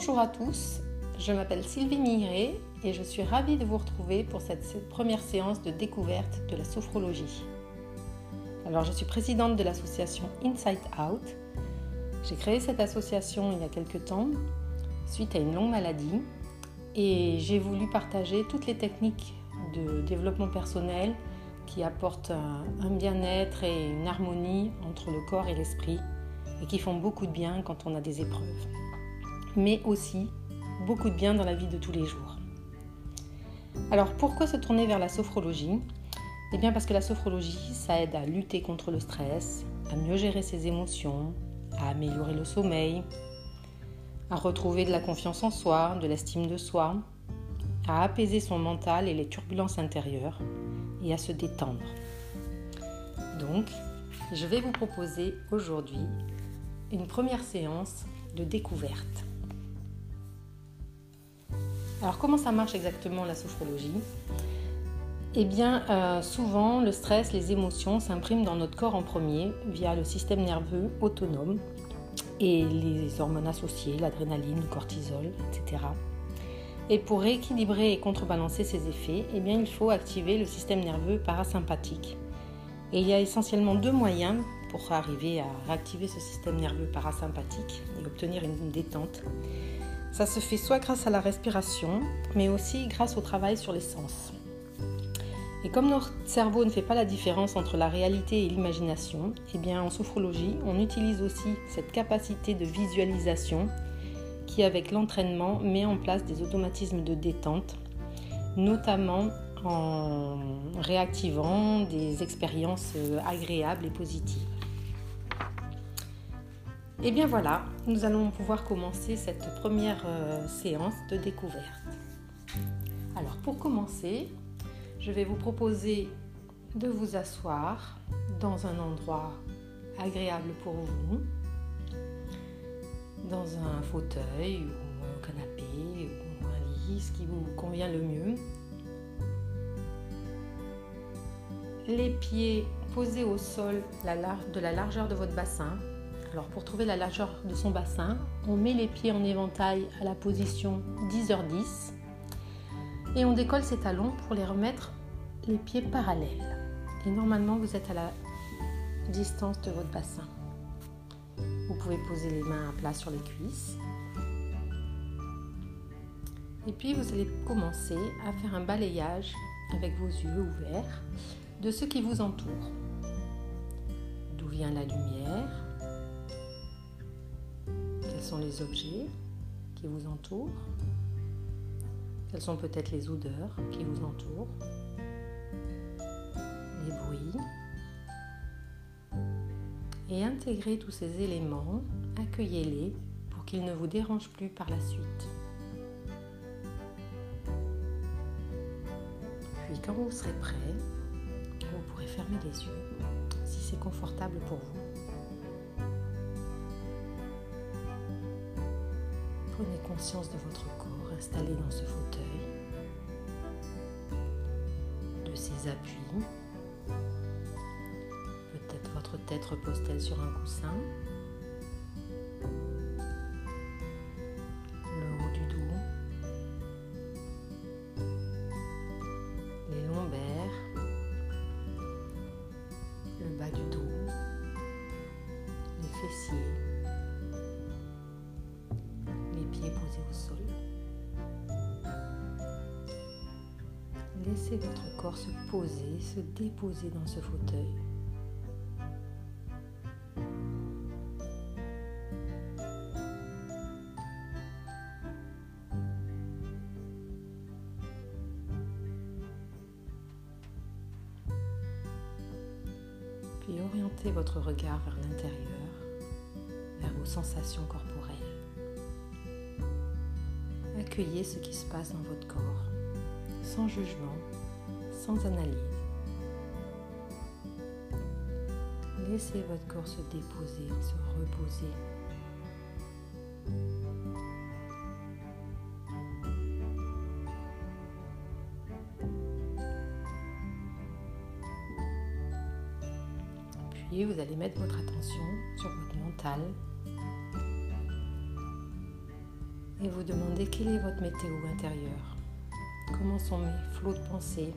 Bonjour à tous, je m'appelle Sylvie Migré et je suis ravie de vous retrouver pour cette première séance de découverte de la sophrologie. Alors je suis présidente de l'association Inside Out. J'ai créé cette association il y a quelques temps suite à une longue maladie et j'ai voulu partager toutes les techniques de développement personnel qui apportent un bien-être et une harmonie entre le corps et l'esprit et qui font beaucoup de bien quand on a des épreuves. Mais aussi beaucoup de bien dans la vie de tous les jours. Alors pourquoi se tourner vers la sophrologie? Eh bien parce que la sophrologie, ça aide à lutter contre le stress, à mieux gérer ses émotions, à améliorer le sommeil, à retrouver de la confiance en soi, de l'estime de soi, à apaiser son mental et les turbulences intérieures et à se détendre. Donc, je vais vous proposer aujourd'hui une première séance de découverte. Alors comment ça marche exactement la sophrologie? Eh bien euh, souvent le stress, les émotions s'impriment dans notre corps en premier via le système nerveux autonome et les hormones associées, l'adrénaline, le cortisol, etc. Et pour rééquilibrer et contrebalancer ces effets, eh bien, il faut activer le système nerveux parasympathique. Et il y a essentiellement deux moyens pour arriver à réactiver ce système nerveux parasympathique et obtenir une détente. Ça se fait soit grâce à la respiration, mais aussi grâce au travail sur les sens. Et comme notre cerveau ne fait pas la différence entre la réalité et l'imagination, eh bien en sophrologie, on utilise aussi cette capacité de visualisation qui, avec l'entraînement, met en place des automatismes de détente, notamment en réactivant des expériences agréables et positives. Et bien voilà, nous allons pouvoir commencer cette première euh, séance de découverte. Alors pour commencer, je vais vous proposer de vous asseoir dans un endroit agréable pour vous, dans un fauteuil ou un canapé ou un lit, ce qui vous convient le mieux. Les pieds posés au sol de la largeur de votre bassin alors pour trouver la largeur de son bassin, on met les pieds en éventail à la position 10h10 et on décolle ses talons pour les remettre les pieds parallèles. Et normalement vous êtes à la distance de votre bassin. Vous pouvez poser les mains à plat sur les cuisses. Et puis vous allez commencer à faire un balayage avec vos yeux ouverts de ce qui vous entoure. D'où vient la lumière sont les objets qui vous entourent Quelles sont peut-être les odeurs qui vous entourent Les bruits Et intégrez tous ces éléments, accueillez-les pour qu'ils ne vous dérangent plus par la suite. Puis quand vous serez prêt, vous pourrez fermer les yeux si c'est confortable pour vous. Prenez conscience de votre corps installé dans ce fauteuil, de ses appuis. Peut-être votre tête repose-t-elle sur un coussin. Se déposer dans ce fauteuil. Puis orientez votre regard vers l'intérieur, vers vos sensations corporelles. Accueillez ce qui se passe dans votre corps, sans jugement, sans analyse. Laissez votre corps se déposer, se reposer. Puis vous allez mettre votre attention sur votre mental et vous demandez quelle est votre météo intérieure. Comment sont mes flots de pensée?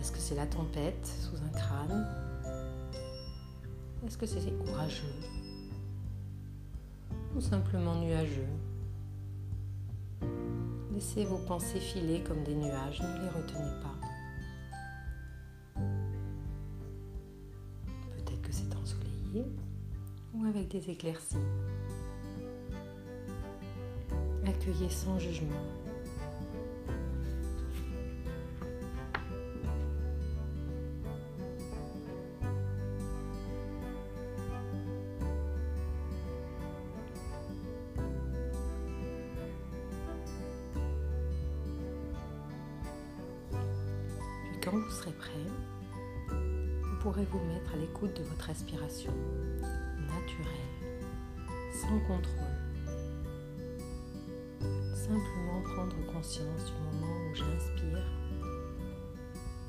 Est-ce que c'est la tempête sous un crâne? Est-ce que c'est orageux Ou simplement nuageux? Laissez vos pensées filer comme des nuages, ne les retenez pas. Peut-être que c'est ensoleillé ou avec des éclaircies. Accueillez sans jugement. Votre respiration naturelle, sans contrôle simplement prendre conscience du moment où j'inspire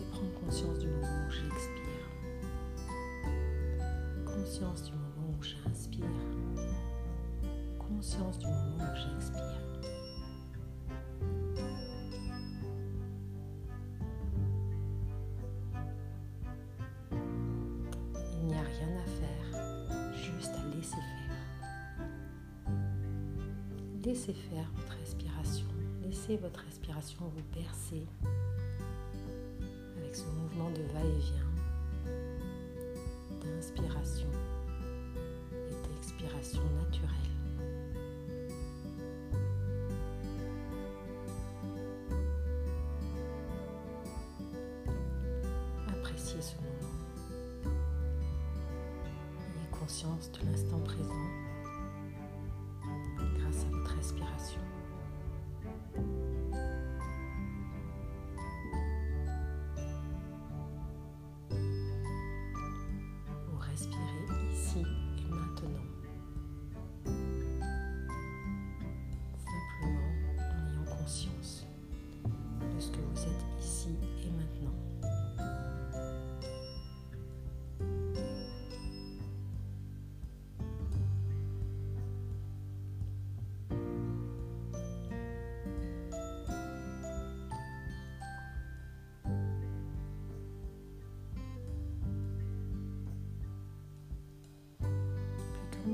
et prendre conscience du moment où j'expire. Conscience du moment où j'inspire. Conscience du moment où j'expire. Laissez faire votre respiration. Laissez votre respiration vous bercer avec ce mouvement de va-et-vient, d'inspiration et d'expiration naturelle. Appréciez ce moment. Ayez conscience de l'instant présent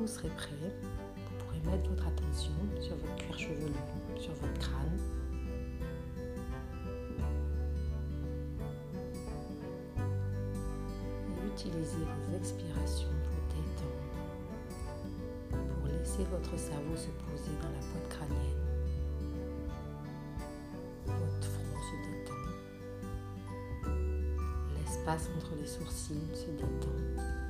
vous serez prêt, vous pourrez mettre votre attention sur votre cuir chevelu, sur votre crâne. Et utilisez vos expirations pour détendre, pour laisser votre cerveau se poser dans la boîte crânienne. Entre les sourcils se détend.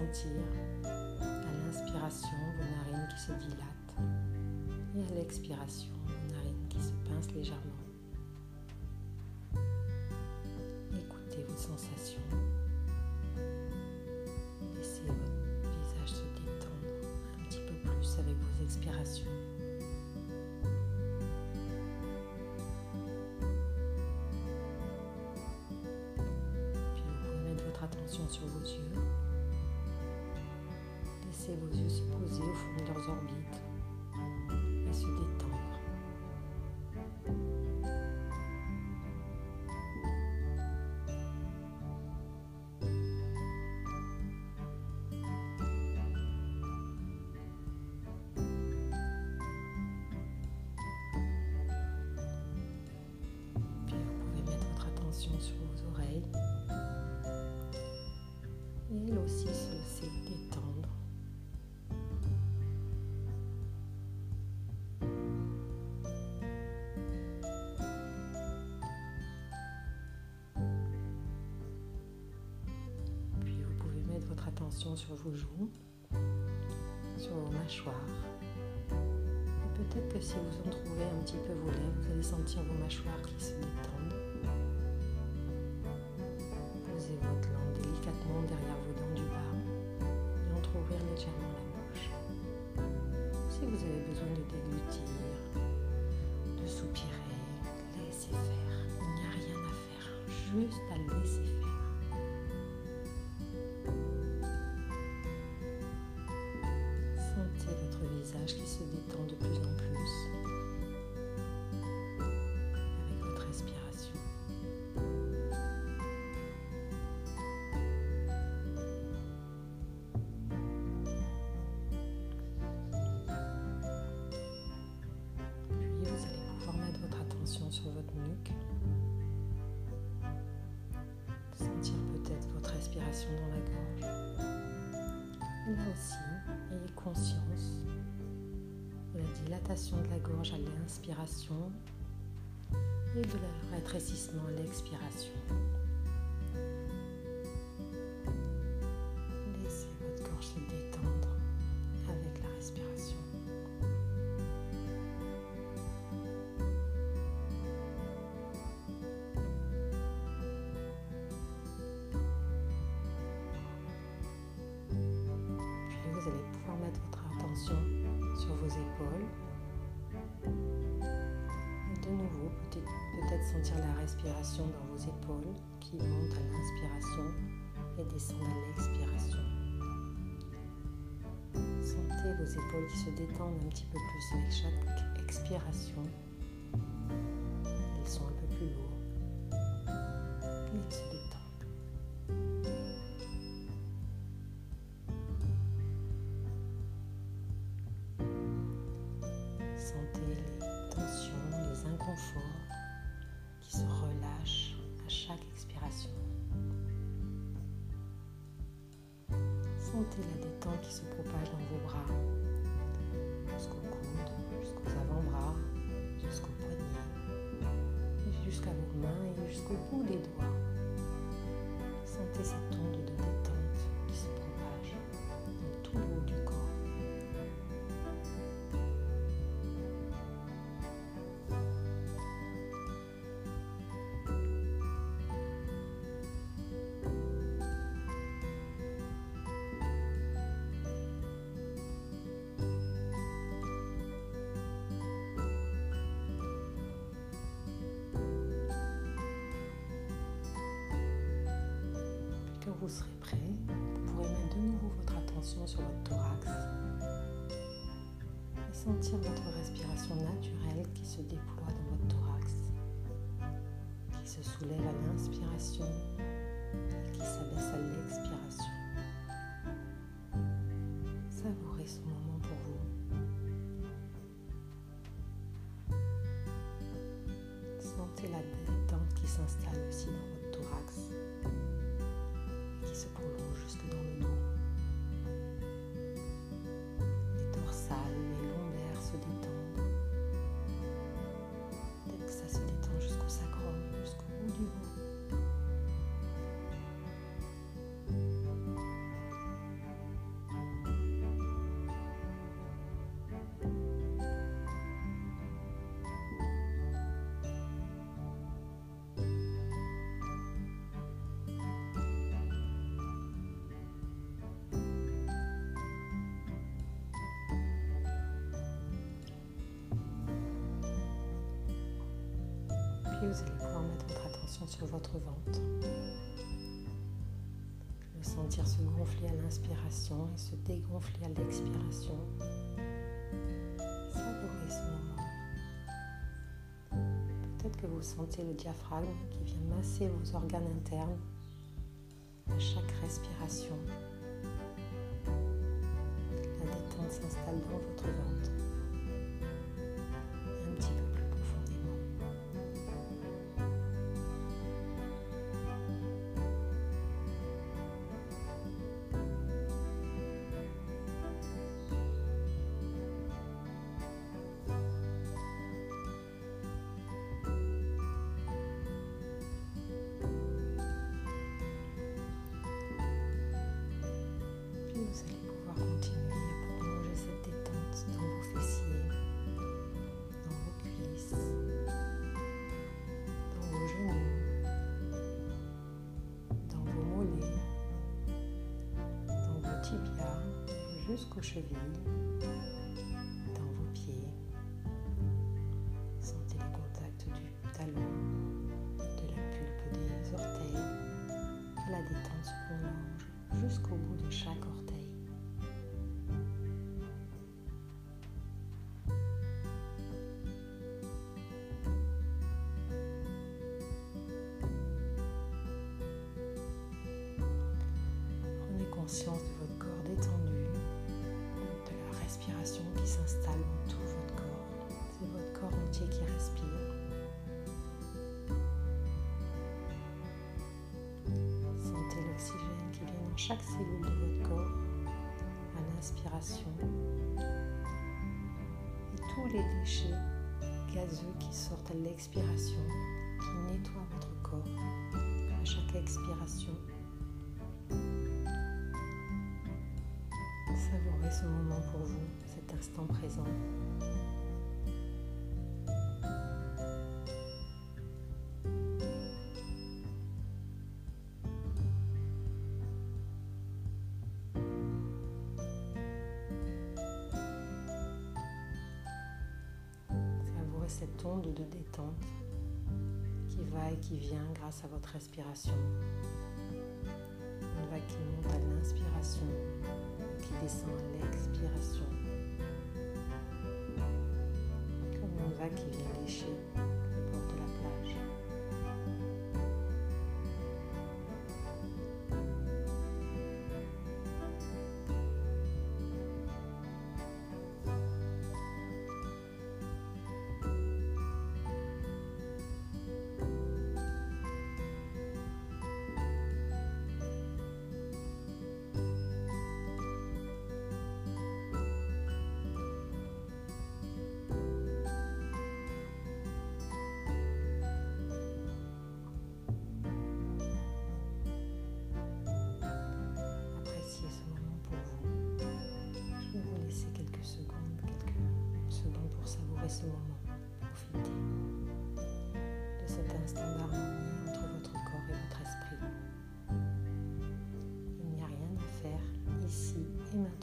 Sentir à l'inspiration vos narines qui se dilatent et à l'expiration vos narines qui se pincent légèrement. Écoutez vos sensations. Laissez votre visage se détendre un petit peu plus avec vos expirations. Puis vous pouvez mettre votre attention sur vos yeux. Vos yeux se poser au fond de leurs orbites et se détendre. Sur vos joues, sur vos mâchoires Peut-être que si vous entrouvez un petit peu vos lèvres, vous allez sentir vos mâchoires qui se détendent. Aussi, ayez conscience de la dilatation de la gorge à l'inspiration et de le rétrécissement à l'expiration. Qui monte à l'inspiration et descend à l'expiration. Sentez vos épaules qui se détendent un petit peu plus avec chaque expiration. Mains et jusqu'au vous serez prêt, vous pourrez mettre de nouveau votre attention sur votre thorax et sentir votre respiration naturelle qui se déploie dans votre thorax, qui se soulève à l'inspiration et qui s'abaisse à l'expiration. Savourez ce moment pour vous. Sentez la détente qui s'installe aussi dans votre thorax qui se prolonge jusque dans le dos. Vous allez pouvoir mettre votre attention sur votre ventre. Le sentir se gonfler à l'inspiration et se dégonfler à l'expiration. Savourez ce moment. Peut-être que vous sentez le diaphragme qui vient masser vos organes internes à chaque respiration. La détente s'installe dans votre ventre. Jusqu'aux chevilles, chaque cellule de votre corps à l'inspiration et tous les déchets gazeux qui sortent à l'expiration, qui nettoient votre corps à chaque expiration. Savourez ce moment pour vous, cet instant présent. Cette onde de détente qui va et qui vient grâce à votre respiration. Une vague qui monte à l'inspiration qui descend à l'expiration. Comme une vague qui vient lécher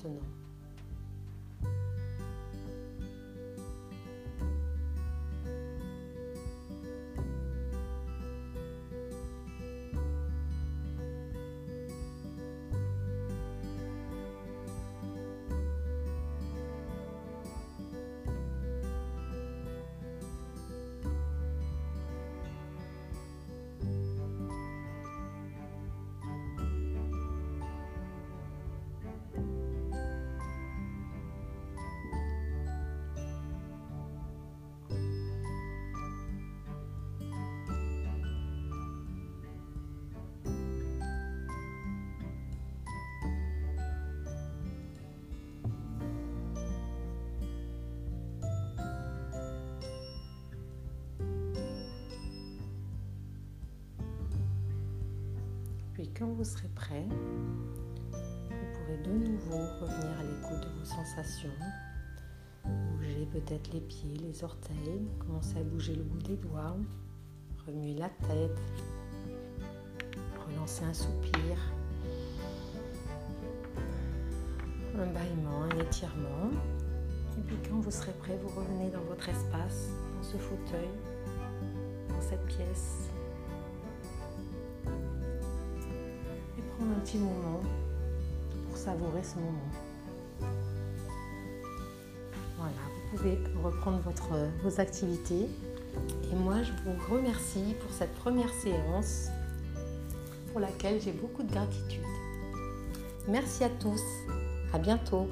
et quand vous serez prêt, vous pourrez de nouveau revenir à l'écoute de vos sensations. Bouger peut-être les pieds, les orteils, commencer à bouger le bout des doigts, remuer la tête, relancer un soupir, un bâillement, un étirement. Et puis quand vous serez prêt, vous revenez dans votre espace, dans ce fauteuil, dans cette pièce, un petit moment pour savourer ce moment. Voilà, vous pouvez reprendre votre, vos activités. Et moi, je vous remercie pour cette première séance pour laquelle j'ai beaucoup de gratitude. Merci à tous. À bientôt.